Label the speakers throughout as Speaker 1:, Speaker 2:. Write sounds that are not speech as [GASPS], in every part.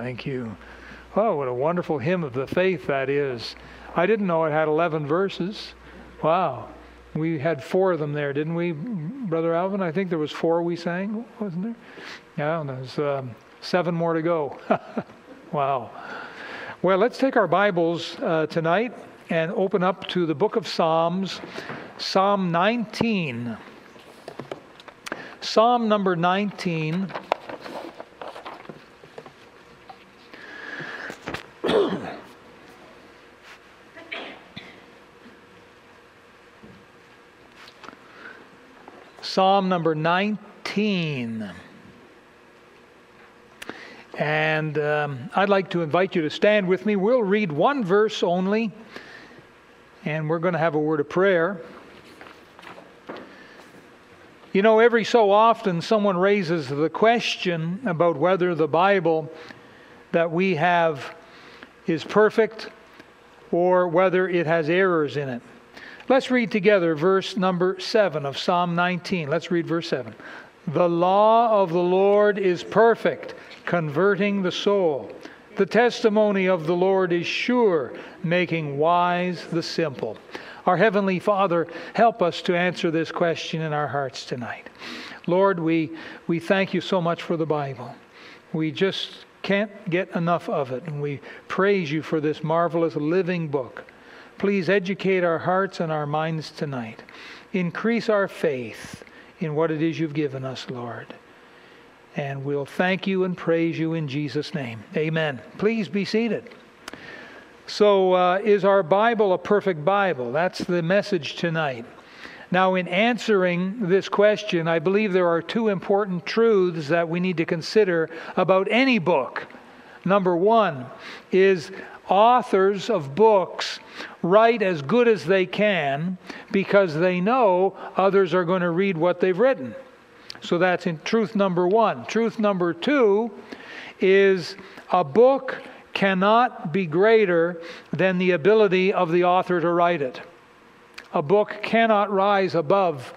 Speaker 1: Thank you. Oh, what a wonderful hymn of the faith that is. I didn't know it had 11 verses. Wow. We had four of them there, didn't we, Brother Alvin? I think there was four we sang, wasn't there? Yeah, there's um, seven more to go. [LAUGHS] wow. Well, let's take our Bibles uh, tonight and open up to the book of Psalms, Psalm 19. Psalm number 19. Psalm number 19. And um, I'd like to invite you to stand with me. We'll read one verse only, and we're going to have a word of prayer. You know, every so often someone raises the question about whether the Bible that we have is perfect or whether it has errors in it. Let's read together verse number 7 of Psalm 19. Let's read verse 7. The law of the Lord is perfect, converting the soul. The testimony of the Lord is sure, making wise the simple. Our Heavenly Father, help us to answer this question in our hearts tonight. Lord, we, we thank you so much for the Bible. We just can't get enough of it, and we praise you for this marvelous living book. Please educate our hearts and our minds tonight. Increase our faith in what it is you've given us, Lord. And we'll thank you and praise you in Jesus' name. Amen. Please be seated. So, uh, is our Bible a perfect Bible? That's the message tonight. Now, in answering this question, I believe there are two important truths that we need to consider about any book. Number one is authors of books write as good as they can because they know others are going to read what they've written. So that's in truth number one. Truth number two is a book cannot be greater than the ability of the author to write it. A book cannot rise above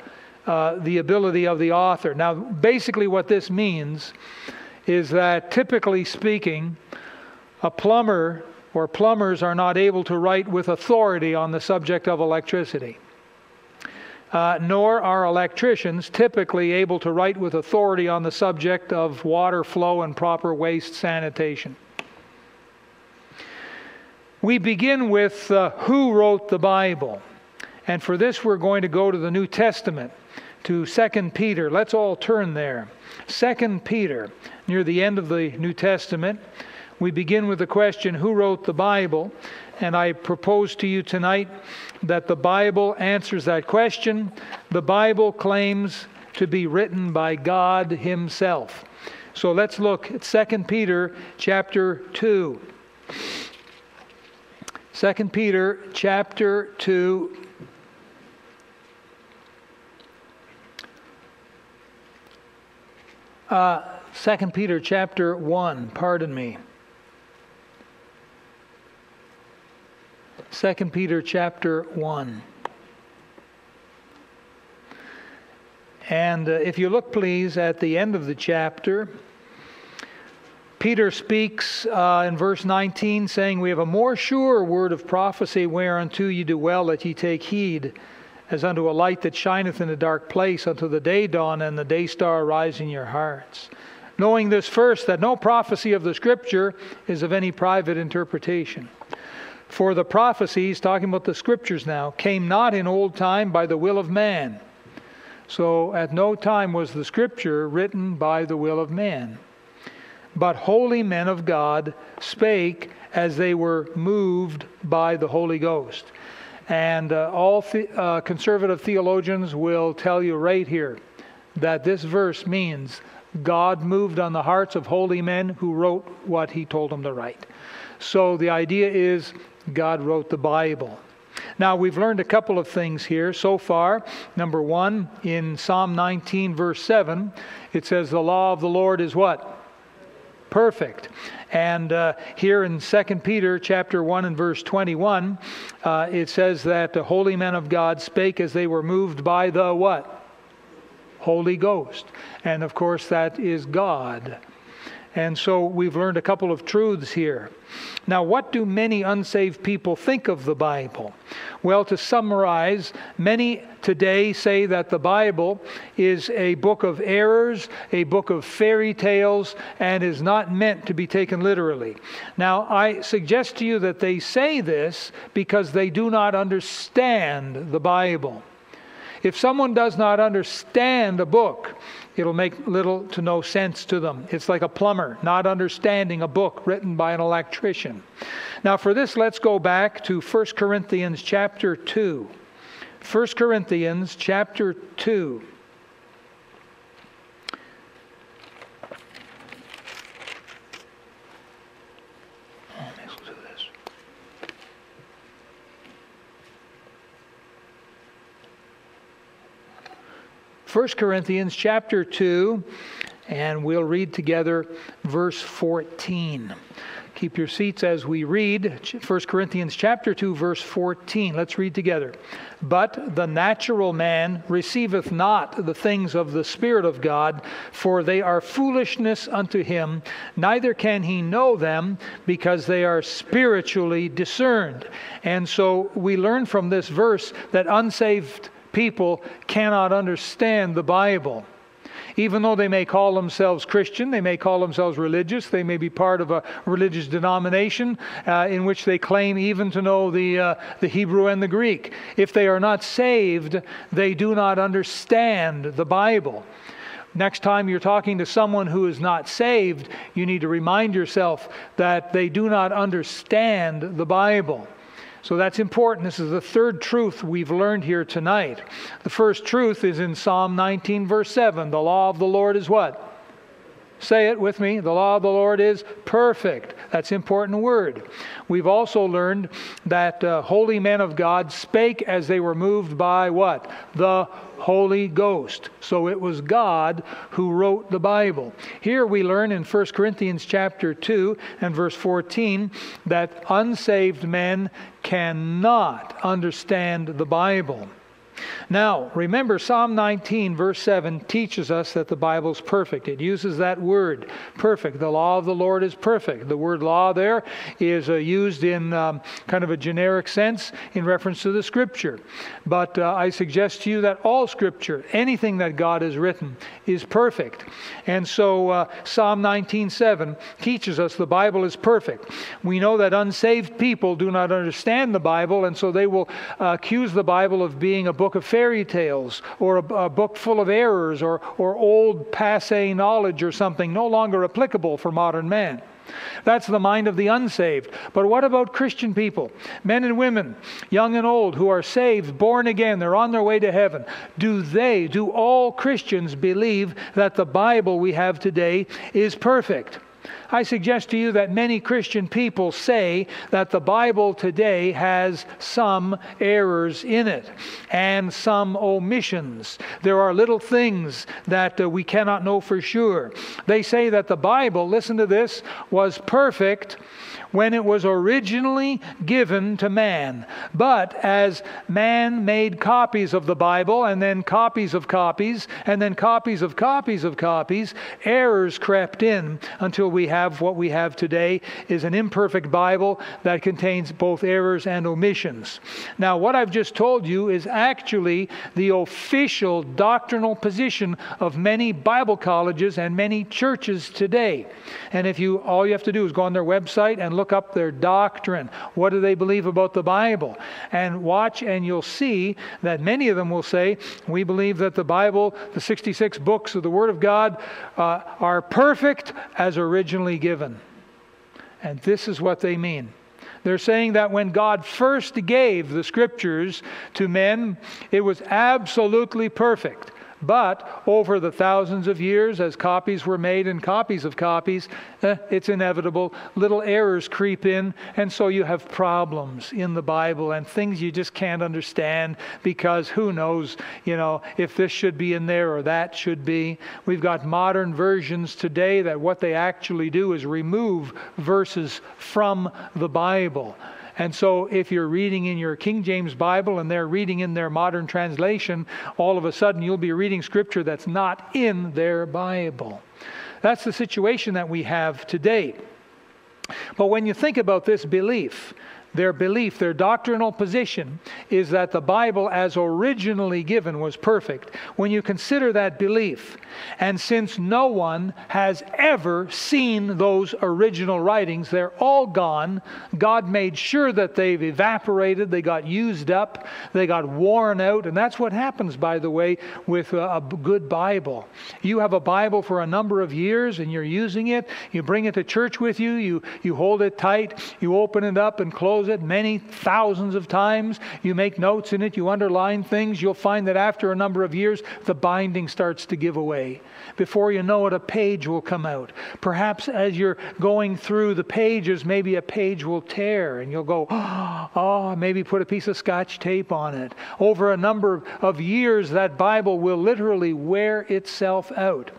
Speaker 1: uh, the ability of the author. Now, basically, what this means is that typically speaking, a plumber or plumbers are not able to write with authority on the subject of electricity. Uh, nor are electricians typically able to write with authority on the subject of water flow and proper waste sanitation. We begin with uh, who wrote the Bible. And for this, we're going to go to the New Testament, to 2 Peter. Let's all turn there. 2 Peter, near the end of the New Testament. We begin with the question Who wrote the Bible? And I propose to you tonight that the Bible answers that question. The Bible claims to be written by God Himself. So let's look at 2 Peter chapter 2. 2 Peter chapter 2. Uh, 2 Peter chapter 1, pardon me. 2 Peter chapter 1. And uh, if you look, please, at the end of the chapter, Peter speaks uh, in verse 19, saying, We have a more sure word of prophecy whereunto ye do well that ye take heed, as unto a light that shineth in a dark place, unto the day dawn and the day star arise in your hearts. Knowing this first, that no prophecy of the Scripture is of any private interpretation. For the prophecies, talking about the scriptures now, came not in old time by the will of man. So at no time was the scripture written by the will of man. But holy men of God spake as they were moved by the Holy Ghost. And uh, all the, uh, conservative theologians will tell you right here that this verse means God moved on the hearts of holy men who wrote what he told them to write. So the idea is God wrote the Bible. Now, we've learned a couple of things here so far. Number one, in Psalm 19, verse 7, it says, The law of the Lord is what? Perfect. And uh, here in 2 Peter chapter 1 and verse 21, uh, it says that the holy men of God spake as they were moved by the what? Holy Ghost. And of course, that is God. And so we've learned a couple of truths here. Now, what do many unsaved people think of the Bible? Well, to summarize, many today say that the Bible is a book of errors, a book of fairy tales, and is not meant to be taken literally. Now, I suggest to you that they say this because they do not understand the Bible. If someone does not understand a book, it'll make little to no sense to them. It's like a plumber not understanding a book written by an electrician. Now, for this, let's go back to 1 Corinthians chapter 2. 1 Corinthians chapter 2. 1 Corinthians chapter 2, and we'll read together verse 14. Keep your seats as we read 1 Corinthians chapter 2 verse 14. Let's read together. But the natural man receiveth not the things of the spirit of God, for they are foolishness unto him, neither can he know them because they are spiritually discerned. And so we learn from this verse that unsaved people cannot understand the Bible. Even though they may call themselves Christian, they may call themselves religious, they may be part of a religious denomination uh, in which they claim even to know the, uh, the Hebrew and the Greek. If they are not saved, they do not understand the Bible. Next time you're talking to someone who is not saved, you need to remind yourself that they do not understand the Bible. So that's important. This is the third truth we've learned here tonight. The first truth is in Psalm 19, verse 7. The law of the Lord is what? Say it with me. The law of the Lord is perfect. That's an important word. We've also learned that uh, holy men of God spake as they were moved by what? The Holy Ghost. So it was God who wrote the Bible. Here we learn in 1 Corinthians chapter 2 and verse 14 that unsaved men cannot understand the Bible. Now, remember, Psalm 19, verse 7 teaches us that the Bible is perfect. It uses that word, perfect. The law of the Lord is perfect. The word law there is uh, used in um, kind of a generic sense in reference to the Scripture. But uh, I suggest to you that all Scripture, anything that God has written, is perfect. And so uh, Psalm 19:7 teaches us the Bible is perfect. We know that unsaved people do not understand the Bible, and so they will uh, accuse the Bible of being a book of fairy tales or a, a book full of errors or, or old passe knowledge or something no longer applicable for modern man. That's the mind of the unsaved. But what about Christian people, men and women, young and old, who are saved, born again, they're on their way to heaven? Do they, do all Christians believe that the Bible we have today is perfect? I suggest to you that many Christian people say that the Bible today has some errors in it and some omissions. There are little things that uh, we cannot know for sure. They say that the Bible, listen to this, was perfect when it was originally given to man. But as man made copies of the Bible, and then copies of copies, and then copies of copies of copies, errors crept in until we have what we have today is an imperfect Bible that contains both errors and omissions. Now, what I've just told you is actually the official doctrinal position of many Bible colleges and many churches today. And if you all you have to do is go on their website and look look up their doctrine. What do they believe about the Bible? And watch, and you'll see that many of them will say, We believe that the Bible, the 66 books of the Word of God, uh, are perfect as originally given. And this is what they mean. They're saying that when God first gave the scriptures to men, it was absolutely perfect. But over the thousands of years, as copies were made and copies of copies, eh, it's inevitable. Little errors creep in, and so you have problems in the Bible and things you just can't understand because who knows, you know, if this should be in there or that should be. We've got modern versions today that what they actually do is remove verses from the Bible. And so, if you're reading in your King James Bible and they're reading in their modern translation, all of a sudden you'll be reading scripture that's not in their Bible. That's the situation that we have today. But when you think about this belief, their belief, their doctrinal position is that the Bible, as originally given, was perfect. When you consider that belief, and since no one has ever seen those original writings, they're all gone. God made sure that they've evaporated, they got used up, they got worn out, and that's what happens, by the way, with a, good Bible. You have a Bible for a number of years and you're using it, you bring it to church with you, you, you hold it tight, you open it up and close it many thousands of times. You make notes in it, you underline things. You'll find that after a number of years, the binding starts to give away. Before you know it, a page will come out. Perhaps as you're going through the pages, maybe a page will tear and you'll go, [GASPS] oh, maybe put a piece of scotch tape on it. Over a number of years, that Bible will literally wear itself out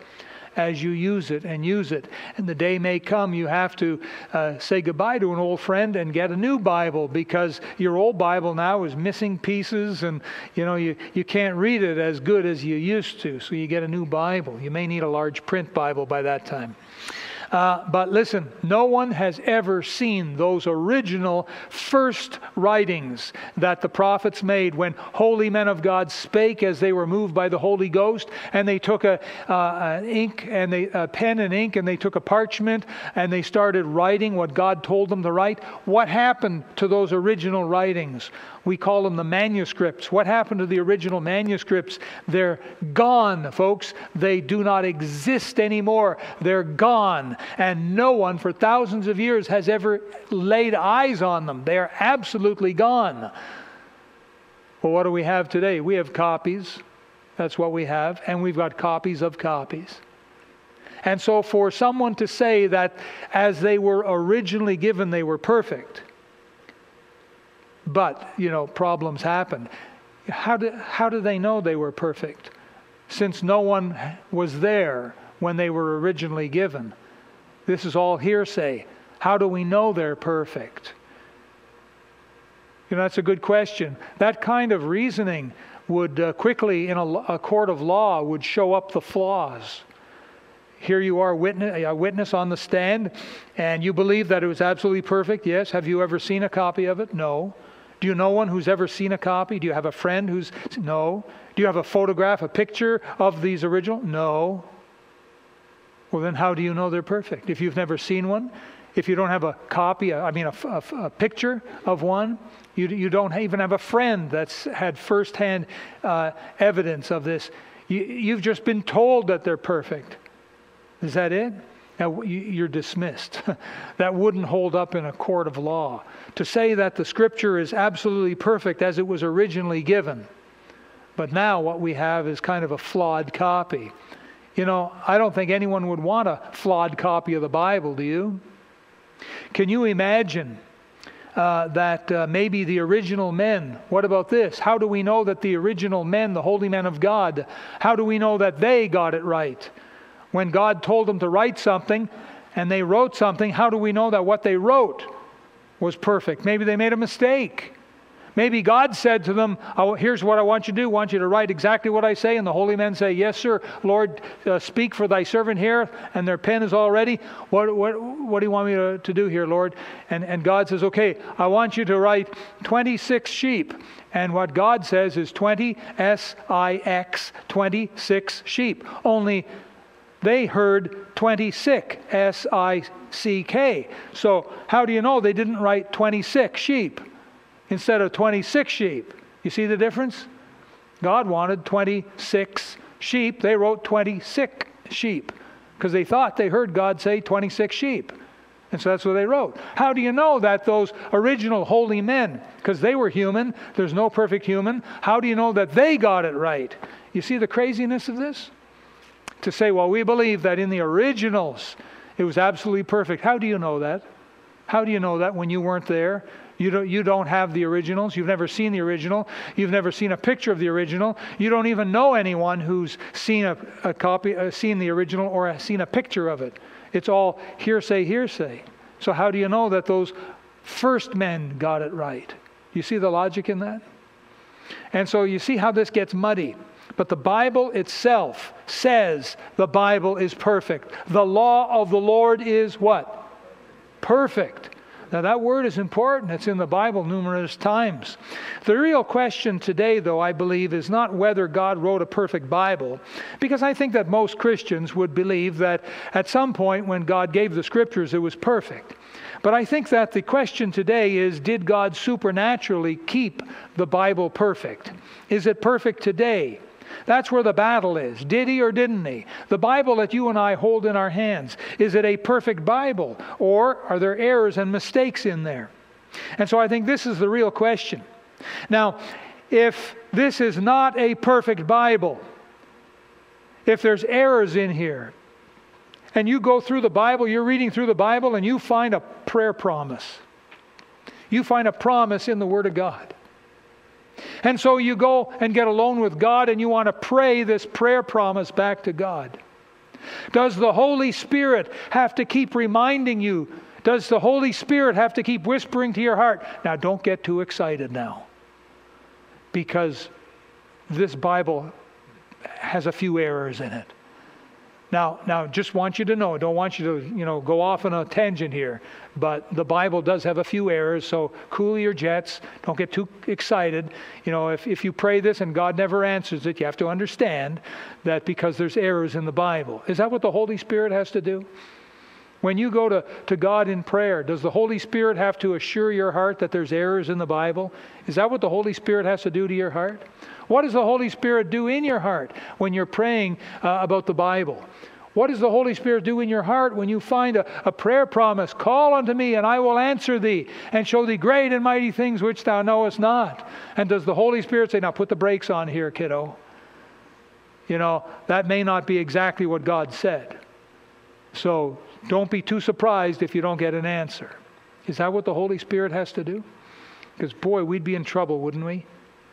Speaker 1: as you use it and use it. And the day may come you have to uh, say goodbye to an old friend and get a new Bible because your old Bible now is missing pieces and you know you, you can't read it as good as you used to. So you get a new Bible. You may need a large print Bible by that time. Uh, but listen, no one has ever seen those original first writings that the prophets made when holy men of God spake as they were moved by the Holy Ghost, and they took a, uh, an ink and they, a pen and ink, and they took a parchment and they started writing what God told them to write. What happened to those original writings? We call them the manuscripts. What happened to the original manuscripts? They're gone, folks. They do not exist anymore. They're gone. And no one for thousands of years has ever laid eyes on them. They are absolutely gone. Well, what do we have today? We have copies. That's what we have. And we've got copies of copies. And so, for someone to say that as they were originally given, they were perfect, but, you know, problems happen. How do, how do they know they were perfect? Since no one was there when they were originally given. This is all hearsay. How do we know they're perfect? You know, that's a good question. That kind of reasoning would uh, quickly, in a, a, court of law, would show up the flaws. Here you are, witness, a witness on the stand, and you believe that it was absolutely perfect. Yes. Have you ever seen a copy of it? No. Do you know one who's ever seen a copy? Do you have a friend who's. No. Do you have a photograph, a picture of these original? No. Well, then how do you know they're perfect? If you've never seen one, if you don't have a copy, I mean, a, a, a picture of one, you, you don't even have a friend that's had firsthand uh, evidence of this. You, you've just been told that they're perfect. Is that it? Now, you're dismissed. [LAUGHS] that wouldn't hold up in a court of law. To say that the scripture is absolutely perfect as it was originally given, but now what we have is kind of a flawed copy. You know, I don't think anyone would want a flawed copy of the Bible, do you? Can you imagine uh, that uh, maybe the original men, what about this? How do we know that the original men, the holy men of God, how do we know that they got it right? When God told them to write something and they wrote something, how do we know that what they wrote was perfect? Maybe they made a mistake. Maybe God said to them, oh, Here's what I want you to do. I want you to write exactly what I say. And the holy men say, Yes, sir. Lord, uh, speak for thy servant here. And their pen is all ready. What, what, what do you want me to, to do here, Lord? And, and God says, Okay, I want you to write 26 sheep. And what God says is 20 S I X, 26 sheep. Only they heard 20 sick, S I C K. So, how do you know they didn't write 26 sheep instead of 26 sheep? You see the difference? God wanted 26 sheep. They wrote 20 sick sheep because they thought they heard God say 26 sheep. And so that's what they wrote. How do you know that those original holy men, because they were human, there's no perfect human, how do you know that they got it right? You see the craziness of this? To say, well, we believe that in the originals it was absolutely perfect. How do you know that? How do you know that when you weren't there? You don't, you don't have the originals. You've never seen the original. You've never seen a picture of the original. You don't even know anyone who's seen a, a copy, uh, seen the original, or seen a picture of it. It's all hearsay, hearsay. So how do you know that those first men got it right? You see the logic in that? And so you see how this gets muddy. But the Bible itself says the Bible is perfect. The law of the Lord is what? Perfect. Now, that word is important. It's in the Bible numerous times. The real question today, though, I believe, is not whether God wrote a perfect Bible, because I think that most Christians would believe that at some point when God gave the scriptures, it was perfect. But I think that the question today is did God supernaturally keep the Bible perfect? Is it perfect today? That's where the battle is. Did he or didn't he? The Bible that you and I hold in our hands, is it a perfect Bible? Or are there errors and mistakes in there? And so I think this is the real question. Now, if this is not a perfect Bible, if there's errors in here, and you go through the Bible, you're reading through the Bible, and you find a prayer promise. You find a promise in the Word of God. And so you go and get alone with God and you want to pray this prayer promise back to God. Does the Holy Spirit have to keep reminding you? Does the Holy Spirit have to keep whispering to your heart? Now, don't get too excited now because this Bible has a few errors in it. Now, now, just want you to know, don't want you to, you know, go off on a tangent here, but the Bible does have a few errors, so cool your jets. Don't get too excited. You know, if, if you pray this and God never answers it, you have to understand that because there's errors in the Bible. Is that what the Holy Spirit has to do? When you go to, to God in prayer, does the Holy Spirit have to assure your heart that there's errors in the Bible? Is that what the Holy Spirit has to do to your heart? What does the Holy Spirit do in your heart when you're praying uh, about the Bible? What does the Holy Spirit do in your heart when you find a, a prayer promise? Call unto me, and I will answer thee, and show thee great and mighty things which thou knowest not. And does the Holy Spirit say, Now put the brakes on here, kiddo? You know, that may not be exactly what God said. So don't be too surprised if you don't get an answer. Is that what the Holy Spirit has to do? Because, boy, we'd be in trouble, wouldn't we?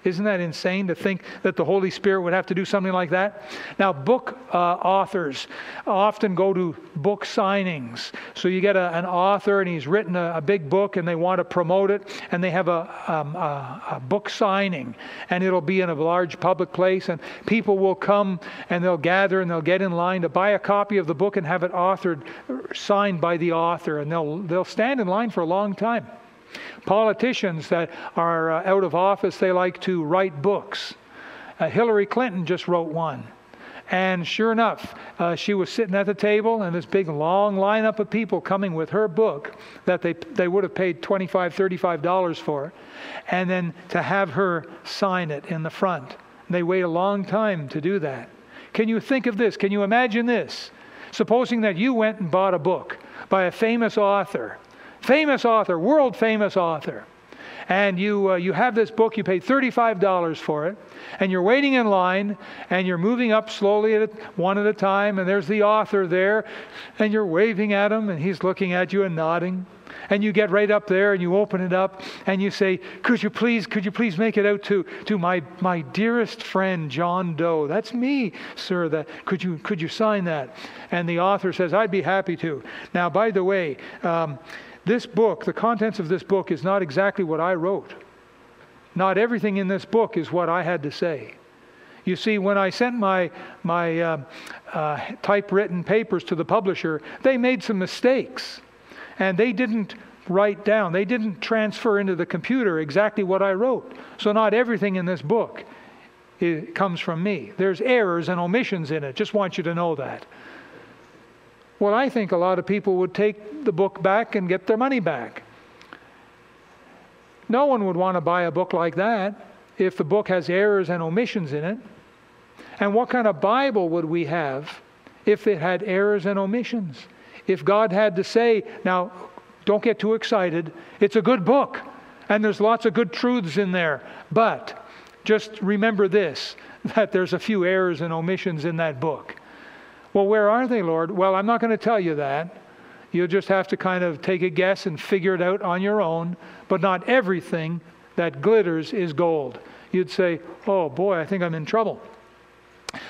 Speaker 1: Isn't that insane to think that the Holy Spirit would have to do something like that? Now, book uh, authors often go to book signings. So you get a, an author and he's written a, a, big book and they want to promote it, and they have a, um, a, a book signing, and it'll be in a large public place, and people will come and they'll gather and they'll get in line to buy a copy of the book and have it authored, signed by the author, and they'll, they'll stand in line for a long time. Politicians that are uh, out of office, they like to write books. Uh, Hillary Clinton just wrote one. And sure enough, uh, she was sitting at the table, and this big long lineup of people coming with her book that they, they would have paid $25, $35 for, and then to have her sign it in the front. They wait a long time to do that. Can you think of this? Can you imagine this? Supposing that you went and bought a book by a famous author famous author, world famous author. And you, uh, you have this book, you paid $35 for it, and you're waiting in line, and you're moving up slowly at a, one at a time, and there's the author there, and you're waving at him, and he's looking at you and nodding. And you get right up there and you open it up and you say, Could you please, could you please make it out to, to my, my dearest friend, John Doe? That's me, sir. That, could, you, could you sign that? And the author says, I'd be happy to. Now, by the way, um, this book, the contents of this book, is not exactly what I wrote. Not everything in this book is what I had to say. You see, when I sent my, my uh, uh, typewritten papers to the publisher, they made some mistakes. And they didn't write down, they didn't transfer into the computer exactly what I wrote. So, not everything in this book comes from me. There's errors and omissions in it. Just want you to know that. Well, I think a lot of people would take the book back and get their money back. No one would want to buy a book like that if the book has errors and omissions in it. And what kind of Bible would we have if it had errors and omissions? If God had to say, now, don't get too excited, it's a good book, and there's lots of good truths in there, but just remember this [LAUGHS] that there's a few errors and omissions in that book. Well, where are they, Lord? Well, I'm not going to tell you that. You'll just have to kind of take a guess and figure it out on your own. But not everything that glitters is gold. You'd say, oh boy, I think I'm in trouble.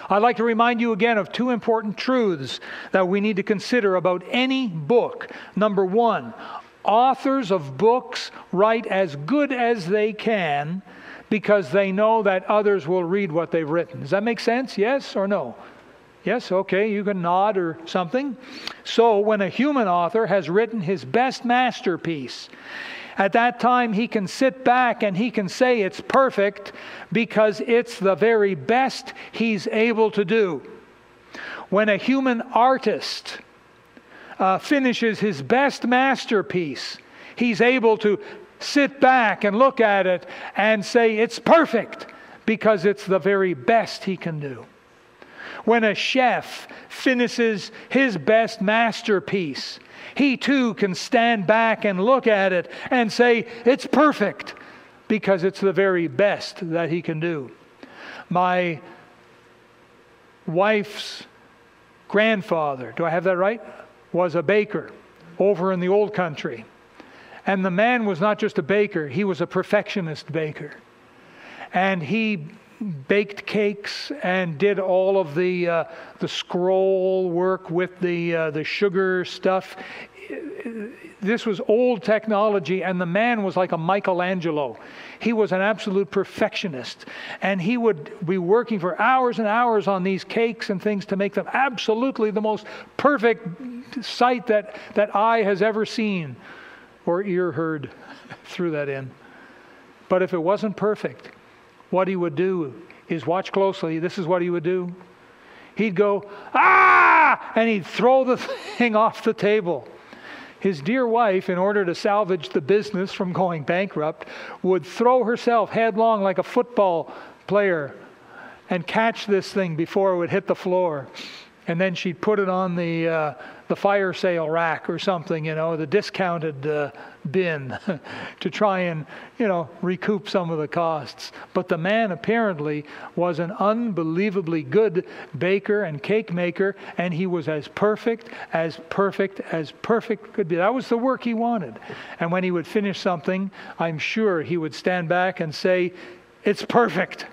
Speaker 1: I'd like to remind you again of two important truths that we need to consider about any book. Number one, authors of books write as good as they can because they know that others will read what they've written. Does that make sense? Yes or no? Yes, okay, you can nod or something. So, when a human author has written his best masterpiece, at that time he can sit back and he can say it's perfect because it's the very best he's able to do. When a human artist uh, finishes his best masterpiece, he's able to sit back and look at it and say it's perfect because it's the very best he can do. When a chef finishes his best masterpiece, he too can stand back and look at it and say, It's perfect, because it's the very best that he can do. My wife's grandfather, do I have that right? Was a baker over in the old country. And the man was not just a baker, he was a perfectionist baker. And he baked cakes and did all of the uh, the scroll work with the uh, the sugar stuff. This was old technology, and the man was like a Michelangelo. He was an absolute perfectionist, and he would be working for hours and hours on these cakes and things to make them absolutely the most perfect sight that that eye has ever seen or ear heard. [LAUGHS] Threw that in. But if it wasn't perfect, what he would do is watch closely. This is what he would do. He'd go, ah! And he'd throw the [LAUGHS] thing off the table. His dear wife, in order to salvage the business from going bankrupt, would throw herself headlong like a football player and catch this thing before it would hit the floor. And then she'd put it on the, uh, the fire sale rack or something, you know, the discounted uh, bin [LAUGHS] to try and, you know, recoup some of the costs. But the man apparently was an unbelievably good baker and cake maker, and he was as perfect, as perfect, as perfect could be. That was the work he wanted. And when he would finish something, I'm sure he would stand back and say, It's perfect.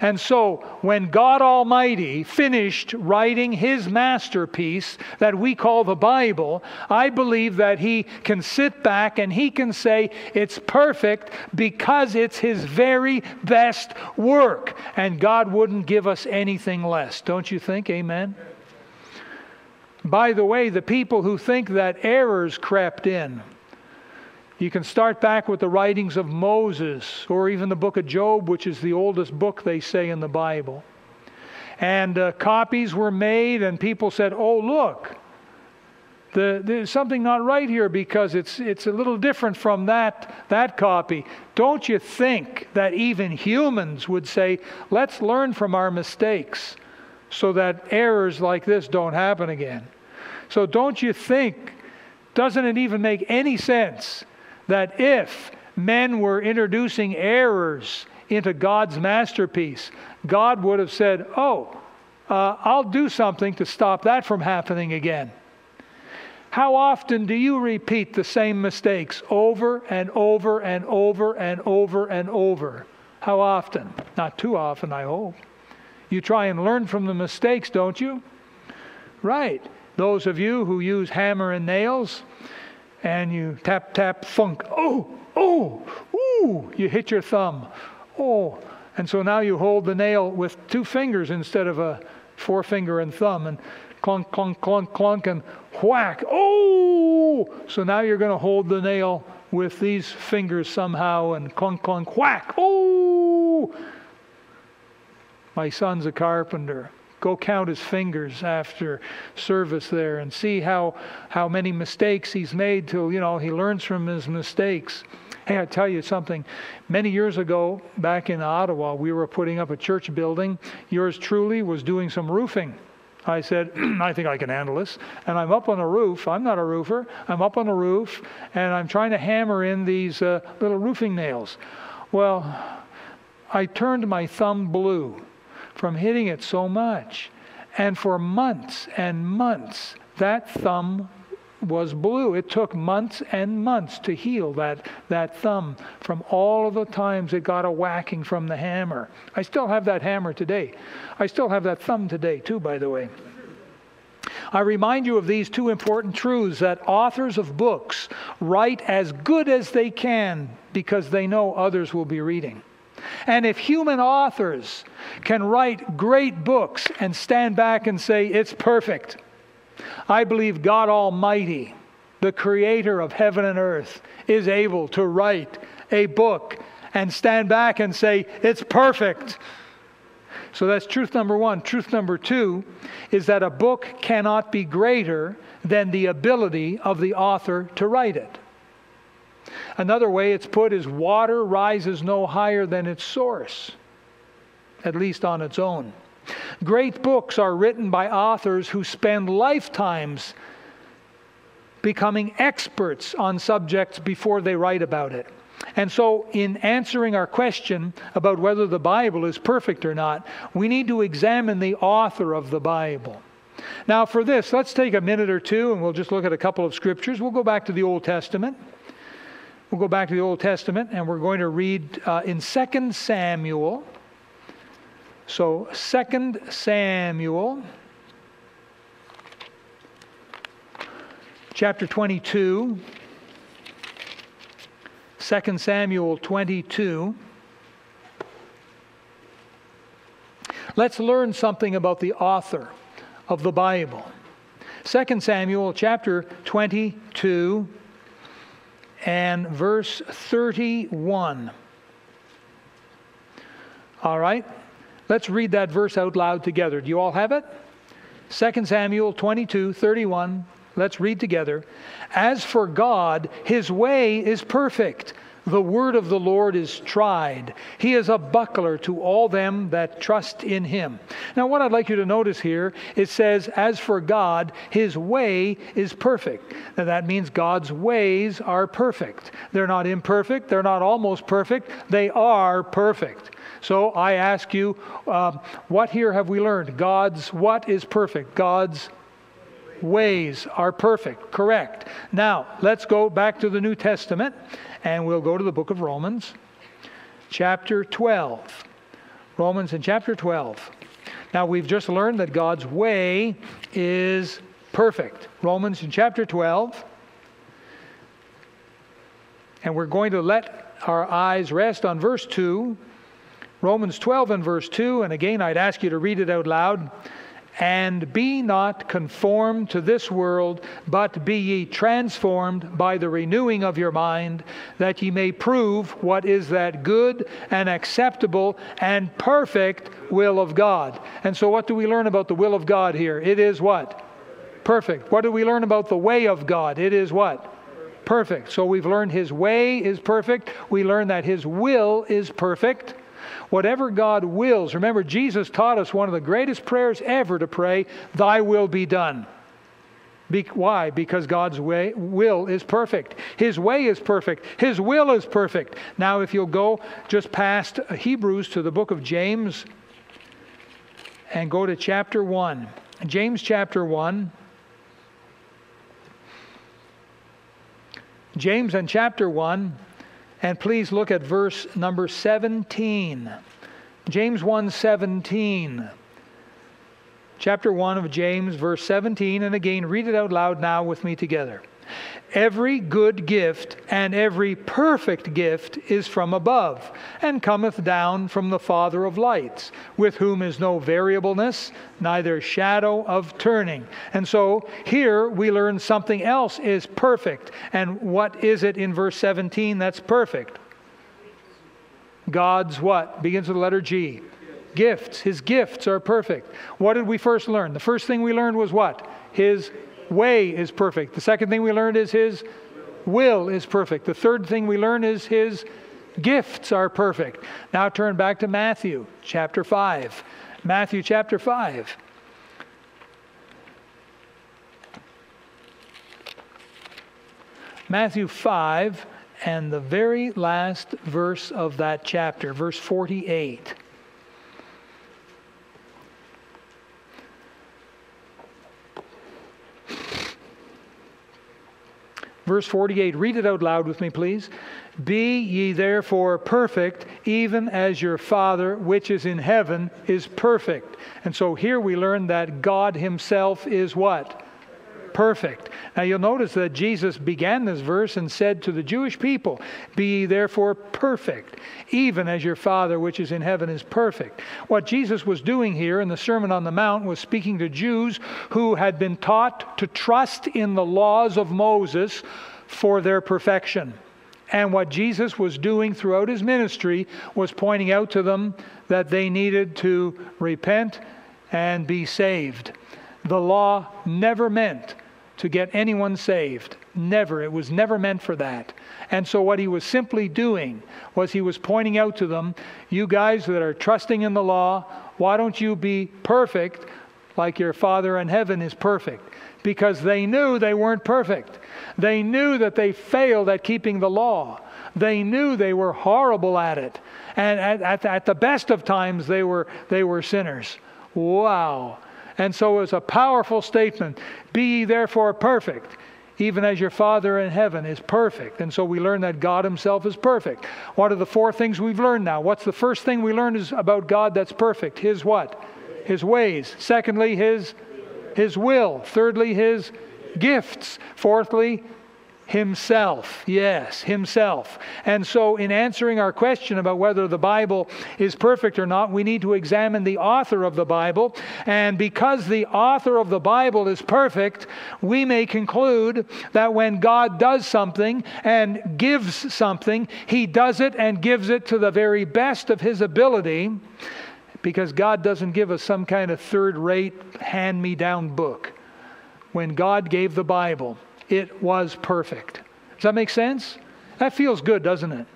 Speaker 1: And so, when God Almighty finished writing his masterpiece that we call the Bible, I believe that he can sit back and he can say it's perfect because it's his very best work. And God wouldn't give us anything less. Don't you think? Amen? By the way, the people who think that errors crept in, you can start back with the writings of Moses or even the book of Job, which is the oldest book they say in the Bible. And uh, copies were made, and people said, Oh, look, the, there's something not right here because it's, it's a little different from that, that copy. Don't you think that even humans would say, Let's learn from our mistakes so that errors like this don't happen again? So, don't you think, doesn't it even make any sense? That if men were introducing errors into God's masterpiece, God would have said, Oh, uh, I'll do something to stop that from happening again. How often do you repeat the same mistakes over and over and over and over and over? How often? Not too often, I hope. You try and learn from the mistakes, don't you? Right. Those of you who use hammer and nails, and you tap, tap, thunk. Oh, oh, ooh, you hit your thumb. Oh, and so now you hold the nail with two fingers instead of a forefinger and thumb, and clunk, clunk, clunk, clunk, and whack. Oh! So now you're going to hold the nail with these fingers somehow, and clunk, clunk, whack. Oh! My son's a carpenter. Go count his fingers after service there and see how, how many mistakes he's made till, you know, he learns from his mistakes. Hey, I tell you something. Many years ago, back in Ottawa, we were putting up a church building. Yours truly was doing some roofing. I said, [CLEARS THROAT] I think I can handle this. And I'm up on the roof. I'm not a roofer. I'm up on the roof and I'm trying to hammer in these uh, little roofing nails. Well, I turned my thumb blue from hitting it so much. And for months and months, that thumb was blue. It took months and months to heal that, that thumb from all of the times it got a whacking from the hammer. I still have that hammer today. I still have that thumb today, too, by the way. I remind you of these two important truths that authors of books write as good as they can because they know others will be reading. And if human authors can write great books and stand back and say, it's perfect, I believe God Almighty, the creator of heaven and earth, is able to write a book and stand back and say, it's perfect. So that's truth number one. Truth number two is that a book cannot be greater than the ability of the author to write it. Another way it's put is water rises no higher than its source, at least on its own. Great books are written by authors who spend lifetimes becoming experts on subjects before they write about it. And so, in answering our question about whether the Bible is perfect or not, we need to examine the author of the Bible. Now, for this, let's take a minute or two and we'll just look at a couple of scriptures. We'll go back to the Old Testament. We'll go back to the Old Testament and we're going to read uh, in 2 Samuel. So, 2 Samuel, chapter 22. 2 Samuel 22. Let's learn something about the author of the Bible. 2 Samuel chapter 22 and verse 31. All right, let's read that verse out loud together. Do you all have it? 2 Samuel 22 31. Let's read together. As for God, his way is perfect. The word of the Lord is tried. He is a buckler to all them that trust in him. Now, what I'd like you to notice here, it says, As for God, his way is perfect. Now, that means God's ways are perfect. They're not imperfect, they're not almost perfect, they are perfect. So I ask you, uh, what here have we learned? God's what is perfect? God's ways are perfect, correct. Now, let's go back to the New Testament and we'll go to the book of Romans, chapter 12. Romans in chapter 12. Now, we've just learned that God's way is perfect. Romans in chapter 12. And we're going to let our eyes rest on verse 2. Romans 12 and verse 2. And again, I'd ask you to read it out loud. And be not conformed to this world, but be ye transformed by the renewing of your mind, that ye may prove what is that good and acceptable and perfect will of God. And so, what do we learn about the will of God here? It is what? Perfect. What do we learn about the way of God? It is what? Perfect. So, we've learned His way is perfect, we learn that His will is perfect. Whatever God wills, remember, Jesus taught us one of the greatest prayers ever to pray, Thy will be done. Be, why? Because God's way, will is perfect. His way is perfect. His will is perfect. Now, if you'll go just past Hebrews to the book of James and go to chapter 1. James chapter 1. James and chapter 1 and please look at verse number 17. James 1 17. Chapter 1 of James, verse 17. And again, read it out loud now with me together. Every good gift and every perfect gift is from above, and cometh down from the Father of lights, with whom is no variableness, neither shadow of turning. And so here we learn something else is perfect. And what is it in verse 17 that's perfect? God's what? Begins with the letter G. Gifts. His gifts are perfect. What did we first learn? The first thing we learned was what? His way is perfect. The second thing we learned is his will is perfect. The third thing we learn is his gifts are perfect. Now turn back to Matthew chapter 5. Matthew chapter 5. Matthew 5 and the very last verse of that chapter, verse 48. Verse 48, read it out loud with me, please. Be ye therefore perfect, even as your Father which is in heaven is perfect. And so here we learn that God Himself is what? Perfect. Now you'll notice that Jesus began this verse and said to the Jewish people, Be ye therefore perfect, even as your Father which is in heaven is perfect. What Jesus was doing here in the Sermon on the Mount was speaking to Jews who had been taught to trust in the laws of Moses for their perfection. And what Jesus was doing throughout his ministry was pointing out to them that they needed to repent and be saved. The law never meant to get anyone saved. Never. It was never meant for that. And so, what he was simply doing was he was pointing out to them, you guys that are trusting in the law, why don't you be perfect like your Father in heaven is perfect? Because they knew they weren't perfect. They knew that they failed at keeping the law. They knew they were horrible at it. And at, at, at the best of times, they were, they were sinners. Wow. And so it was a powerful statement Be ye therefore perfect, even as your Father in heaven is perfect. And so we learn that God Himself is perfect. What are the four things we've learned now? What's the first thing we learned is about God that's perfect? His what? His ways. Secondly, His His will. Thirdly, His gifts. Fourthly, Himself. Yes, Himself. And so, in answering our question about whether the Bible is perfect or not, we need to examine the author of the Bible. And because the author of the Bible is perfect, we may conclude that when God does something and gives something, He does it and gives it to the very best of His ability because God doesn't give us some kind of third rate, hand me down book. When God gave the Bible, it was perfect. Does that make sense? That feels good, doesn't it?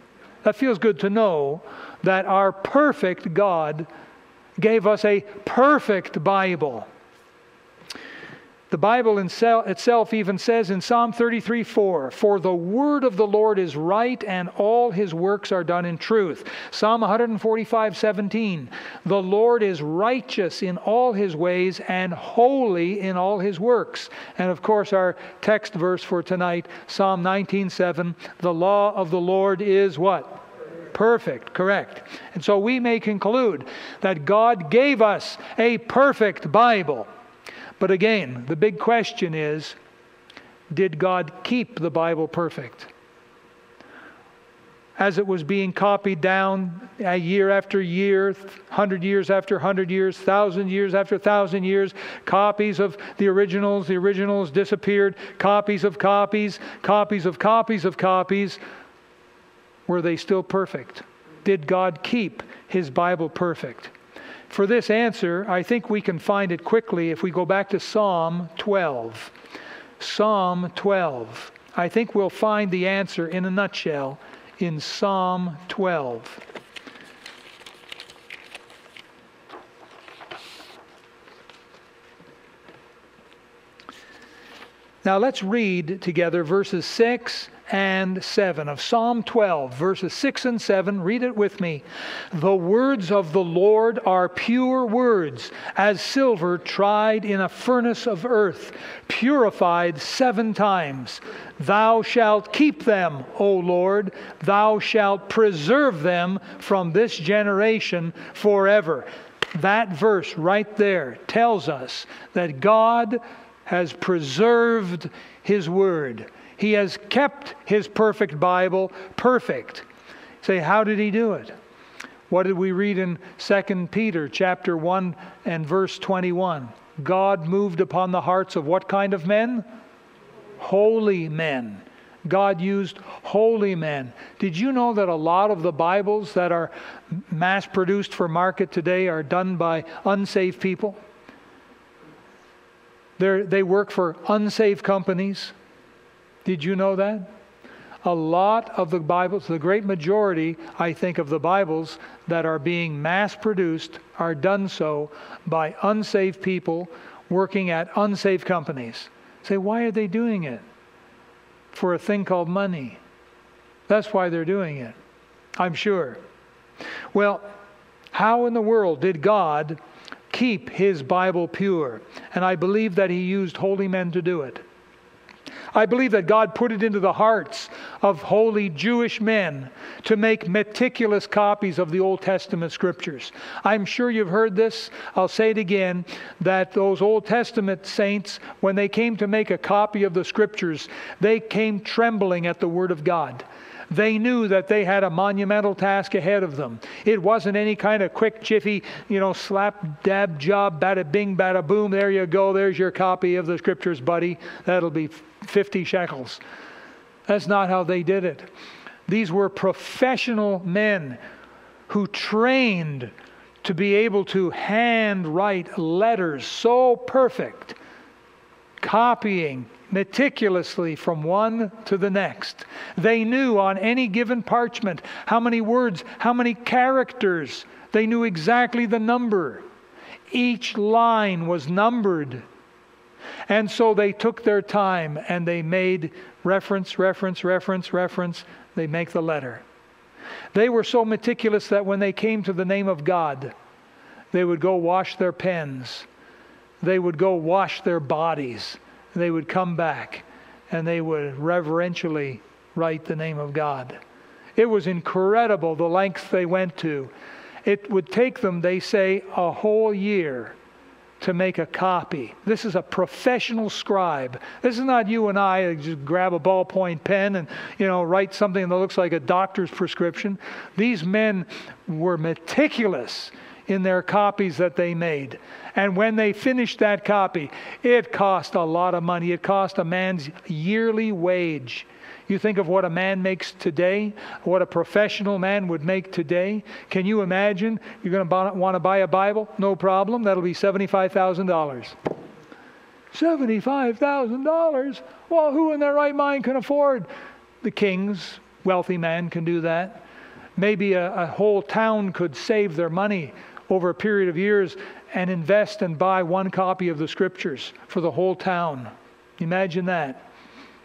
Speaker 1: That feels good to know that our perfect God gave us a perfect Bible. The Bible itself even says in Psalm 33 4, For the word of the Lord is right, and all his works are done in truth. Psalm 145 17, The Lord is righteous in all his ways and holy in all his works. And of course, our text verse for tonight, Psalm 19 7, The law of the Lord is what? perfect, correct. And so we may conclude that God gave us a perfect Bible. But again, the big question is did God keep the Bible perfect? As it was being copied down year after year, hundred years after hundred years, thousand years after thousand years, copies of the originals, the originals disappeared, copies of copies, copies of copies of copies. Were they still perfect? Did God keep his Bible perfect? For this answer, I think we can find it quickly if we go back to Psalm 12. Psalm 12. I think we'll find the answer in a nutshell in Psalm 12. Now let's read together verses 6 and 7 of Psalm 12, verses 6 and 7. Read it with me. The words of the Lord are pure words, as silver tried in a furnace of earth, purified seven times. Thou shalt keep them, O Lord. Thou shalt preserve them from this generation forever. That verse right there tells us that God has preserved His word. He has kept his perfect Bible perfect. Say, how did he do it? What did we read in 2 Peter chapter 1 and verse 21? God moved upon the hearts of what kind of men? Holy men. God used holy men. Did you know that a lot of the Bibles that are mass produced for market today are done by unsaved people? They're, they work for unsaved companies. Did you know that? A lot of the Bibles, the great majority, I think, of the Bibles that are being mass produced are done so by unsaved people working at unsaved companies. Say, why are they doing it? For a thing called money. That's why they're doing it, I'm sure. Well, how in the world did God keep his Bible pure? And I believe that he used holy men to do it. I believe that God put it into the hearts of holy Jewish men to make meticulous copies of the Old Testament scriptures. I'm sure you've heard this. I'll say it again that those Old Testament saints, when they came to make a copy of the scriptures, they came trembling at the Word of God. They knew that they had a monumental task ahead of them. It wasn't any kind of quick, jiffy, you know, slap dab job, bada bing, bada boom, there you go, there's your copy of the scriptures, buddy. That'll be 50 shekels. That's not how they did it. These were professional men who trained to be able to handwrite letters so perfect, copying meticulously from one to the next. They knew on any given parchment how many words, how many characters. They knew exactly the number. Each line was numbered. And so they took their time and they made reference, reference, reference, reference. They make the letter. They were so meticulous that when they came to the name of God, they would go wash their pens. They would go wash their bodies they would come back and they would reverentially write the name of God. It was incredible the lengths they went to. It would take them, they say, a whole year to make a copy. This is a professional scribe. This is not you and I uh, just grab a ballpoint pen and you know write something that looks like a doctor's prescription. These men were meticulous in their copies that they made. And when they finished that copy, it cost a lot of money. It cost a man's yearly wage. You think of what a man makes today, what a professional man would make today. Can you imagine? You're going to want to buy a Bible? No problem. That'll be $75,000. $75,000? Well, who in their right mind can afford? The kings, wealthy man can do that. Maybe a, a whole town could save their money over a period of years and invest and buy one copy of the scriptures for the whole town. Imagine that.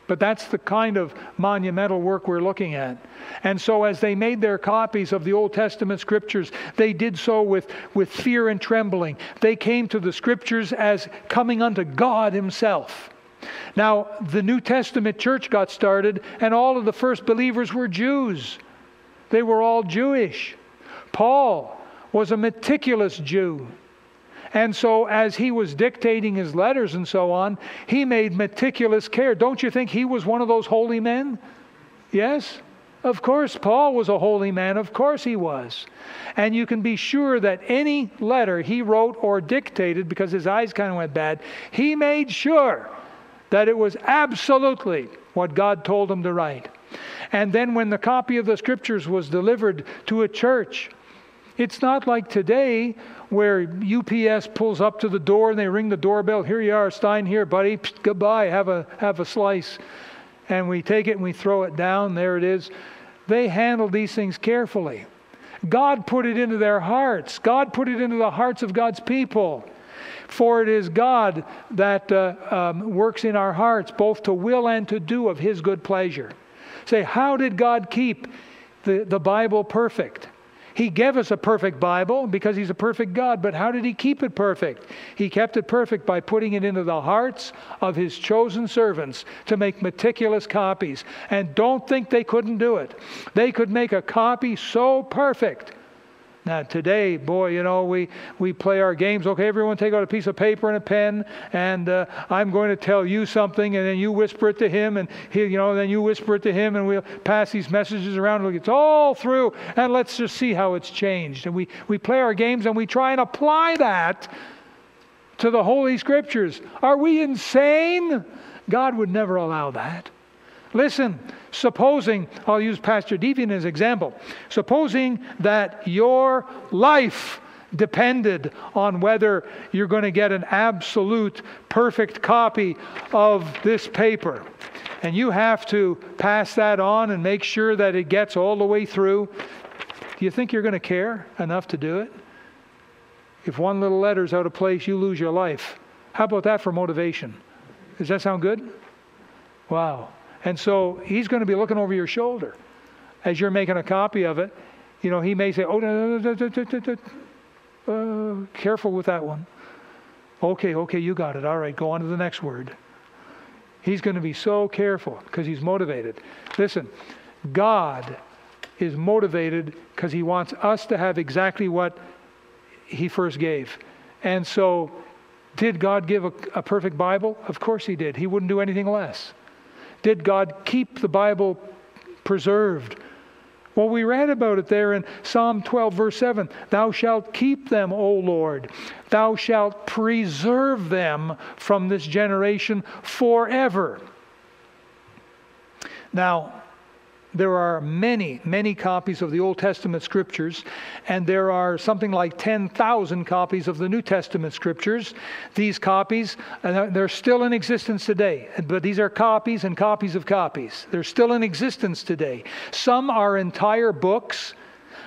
Speaker 1: But that's the kind of monumental work we're looking at. And so, as they made their copies of the Old Testament scriptures, they did so with, with fear and trembling. They came to the scriptures as coming unto God Himself. Now, the New Testament church got started, and all of the first believers were Jews. They were all Jewish. Paul was a meticulous Jew. And so, as he was dictating his letters and so on, he made meticulous care. Don't you think he was one of those holy men? Yes? Of course, Paul was a holy man. Of course, he was. And you can be sure that any letter he wrote or dictated, because his eyes kind of went bad, he made sure that it was absolutely what God told him to write. And then, when the copy of the scriptures was delivered to a church, it's not like today where UPS pulls up to the door and they ring the doorbell. Here you are, Stein, here, buddy. Psst, goodbye. Have a, have a slice. And we take it and we throw it down. There it is. They handle these things carefully. God put it into their hearts, God put it into the hearts of God's people. For it is God that uh, um, works in our hearts, both to will and to do of His good pleasure. Say, how did God keep the, the Bible perfect? He gave us a perfect Bible because He's a perfect God, but how did He keep it perfect? He kept it perfect by putting it into the hearts of His chosen servants to make meticulous copies. And don't think they couldn't do it. They could make a copy so perfect now, today, boy, you know, we, we play our games. Okay, everyone take out a piece of paper and a pen, and uh, I'm going to tell you something, and then you whisper it to him, and he, you know, then you whisper it to him, and we'll pass these messages around. It's all through, and let's just see how it's changed. And we, we play our games, and we try and apply that to the Holy Scriptures. Are we insane? God would never allow that. Listen, supposing, I'll use Pastor Devian as example, supposing that your life depended on whether you're going to get an absolute perfect copy of this paper. And you have to pass that on and make sure that it gets all the way through. Do you think you're going to care enough to do it? If one little letter's out of place, you lose your life. How about that for motivation? Does that sound good? Wow. And so he's going to be looking over your shoulder as you're making a copy of it. You know, he may say, oh, no, uh, careful with that one. Okay, okay, you got it. All right, go on to the next word. He's going to be so careful because he's motivated. Listen, God is motivated because he wants us to have exactly what he first gave. And so, did God give a, a, perfect Bible? Of course he did. He wouldn't do anything less. Did God keep the Bible preserved? Well, we read about it there in Psalm 12, verse 7. Thou shalt keep them, O Lord. Thou shalt preserve them from this generation forever. Now, there are many, many copies of the Old Testament scriptures, and there are something like 10,000 copies of the New Testament scriptures. These copies, they're still in existence today, but these are copies and copies of copies. They're still in existence today. Some are entire books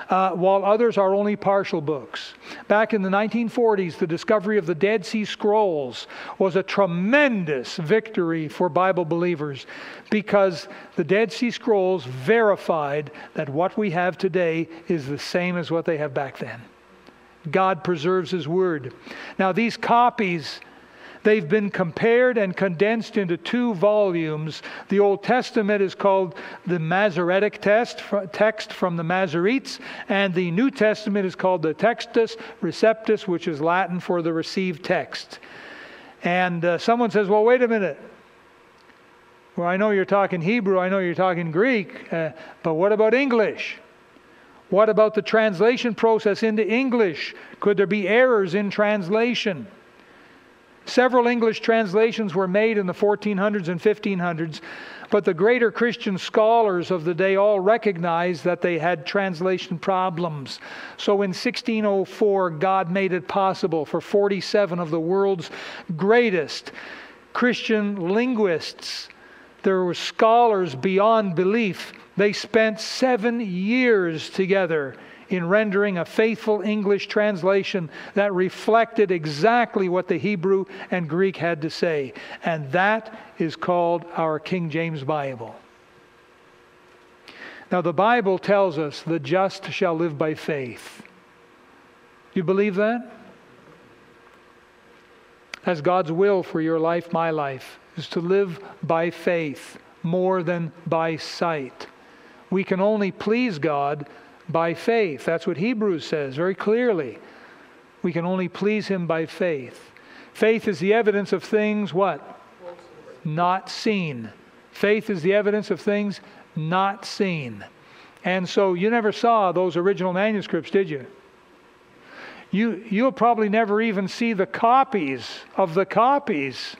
Speaker 1: uh, while others are only partial books. Back in the 1940s, the discovery of the Dead Sea Scrolls was a tremendous victory for Bible believers because the Dead Sea Scrolls verified that what we have today is the same as what they have back then. God preserves His Word. Now, these copies They've been compared and condensed into two volumes. The Old Testament is called the Masoretic text, text from the Masoretes, and the New Testament is called the Textus Receptus, which is Latin for the received text. And uh, someone says, well, wait a minute. Well, I know you're talking Hebrew, I know you're talking Greek, uh, but what about English? What about the translation process into English? Could there be errors in translation? Several English translations were made in the 1400s and 1500s, but the greater Christian scholars of the day all recognized that they had translation problems. So in 1604, God made it possible for 47 of the world's greatest Christian linguists. There were scholars beyond belief. They spent seven years together in rendering a faithful English translation that reflected exactly what the Hebrew and Greek had to say. And that is called our King James Bible. Now, the Bible tells us the just shall live by faith. You believe that? That's God's will for your life, my life, is to live by faith more than by sight. We can only please God by faith. That's what Hebrews says very clearly. We can only please him by faith. Faith is the evidence of things what? Not seen. Faith is the evidence of things not seen. And so you never saw those original manuscripts, did you? You you'll probably never even see the copies of the copies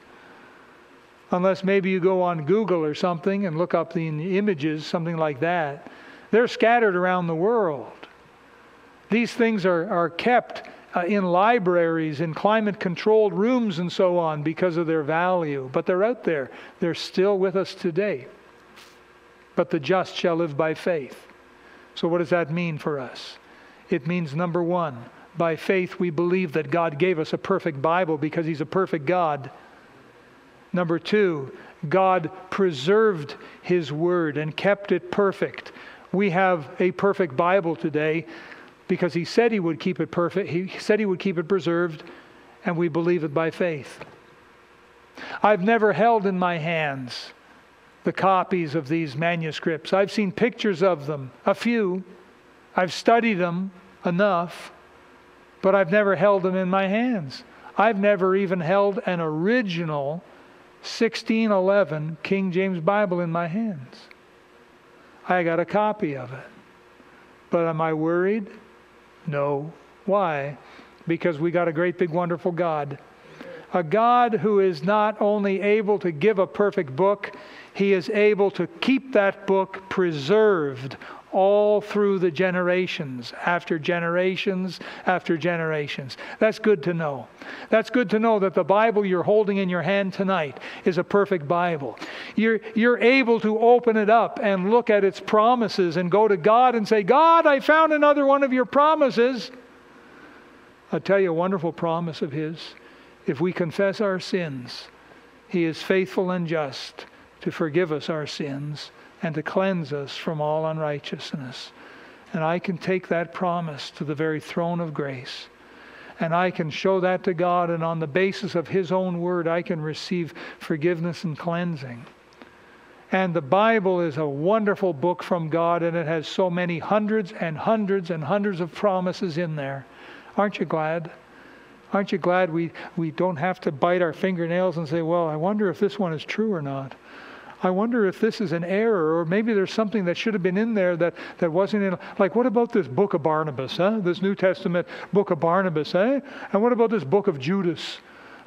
Speaker 1: unless maybe you go on Google or something and look up the images, something like that. They're scattered around the world. These things are, are kept uh, in libraries, in climate controlled rooms, and so on because of their value. But they're out there. They're still with us today. But the just shall live by faith. So, what does that mean for us? It means number one, by faith we believe that God gave us a perfect Bible because He's a perfect God. Number two, God preserved His Word and kept it perfect we have a perfect Bible today because he said he would keep it perfect. He said he would keep it preserved, and we believe it by faith. I've never held in my hands the copies of these manuscripts. I've seen pictures of them, a few. I've studied them enough, but I've never held them in my hands. I've never even held an original 1611 King James Bible in my hands. I got a copy of it. But am I worried? No. Why? Because we got a great, big, wonderful God. A God who is not only able to give a perfect book, he is able to keep that book preserved all through the generations, after generations, after generations. That's good to know. That's good to know that the Bible you're holding in your hand tonight is a perfect Bible. You're, you're able to open it up and look at its promises and go to God and say, God, I found another one of your promises. I'll tell you a wonderful promise of His. If we confess our sins, He is faithful and just to forgive us our sins and to cleanse us from all unrighteousness. And I can take that promise to the very throne of grace. And I can show that to God, and on the basis of His own word, I can receive forgiveness and cleansing. And the Bible is a wonderful book from God, and it has so many hundreds and hundreds and hundreds of promises in there. Aren't you glad? Aren't you glad we, we don't have to bite our fingernails and say, well, I wonder if this one is true or not? I wonder if this is an error, or maybe there's something that should have been in there that, that wasn't in. Like, what about this book of Barnabas, huh? This New Testament book of Barnabas, eh? And what about this book of Judas?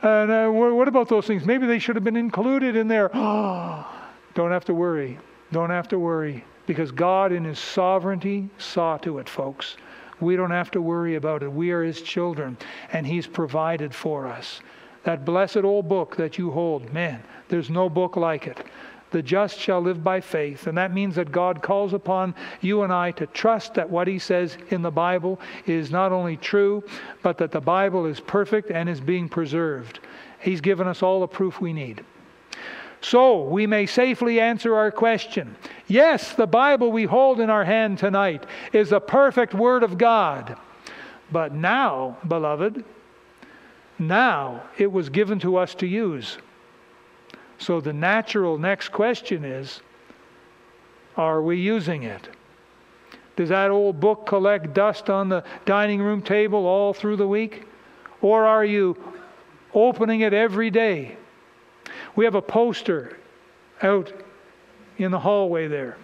Speaker 1: And uh, what about those things? Maybe they should have been included in there. [GASPS] Don't have to worry. Don't have to worry. Because God, in His sovereignty, saw to it, folks. We don't have to worry about it. We are His children, and He's provided for us. That blessed old book that you hold, man, there's no book like it. The just shall live by faith. And that means that God calls upon you and I to trust that what He says in the Bible is not only true, but that the Bible is perfect and is being preserved. He's given us all the proof we need. So we may safely answer our question yes, the Bible we hold in our hand tonight is the perfect Word of God. But now, beloved, now it was given to us to use. So the natural next question is are we using it? Does that old book collect dust on the dining room table all through the week? Or are you opening it every day? We have a poster out in the hallway there.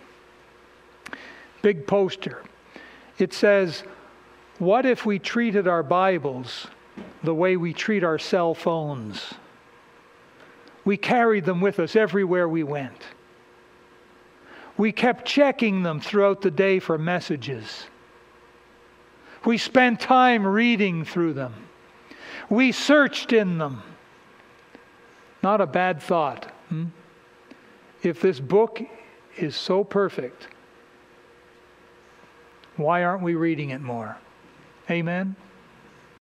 Speaker 1: Big poster. It says, What if we treated our Bibles the way we treat our cell phones? We carried them with us everywhere we went. We kept checking them throughout the day for messages. We spent time reading through them. We searched in them. Not a bad thought. Hmm? If this book is so perfect, why aren't we reading it more? Amen?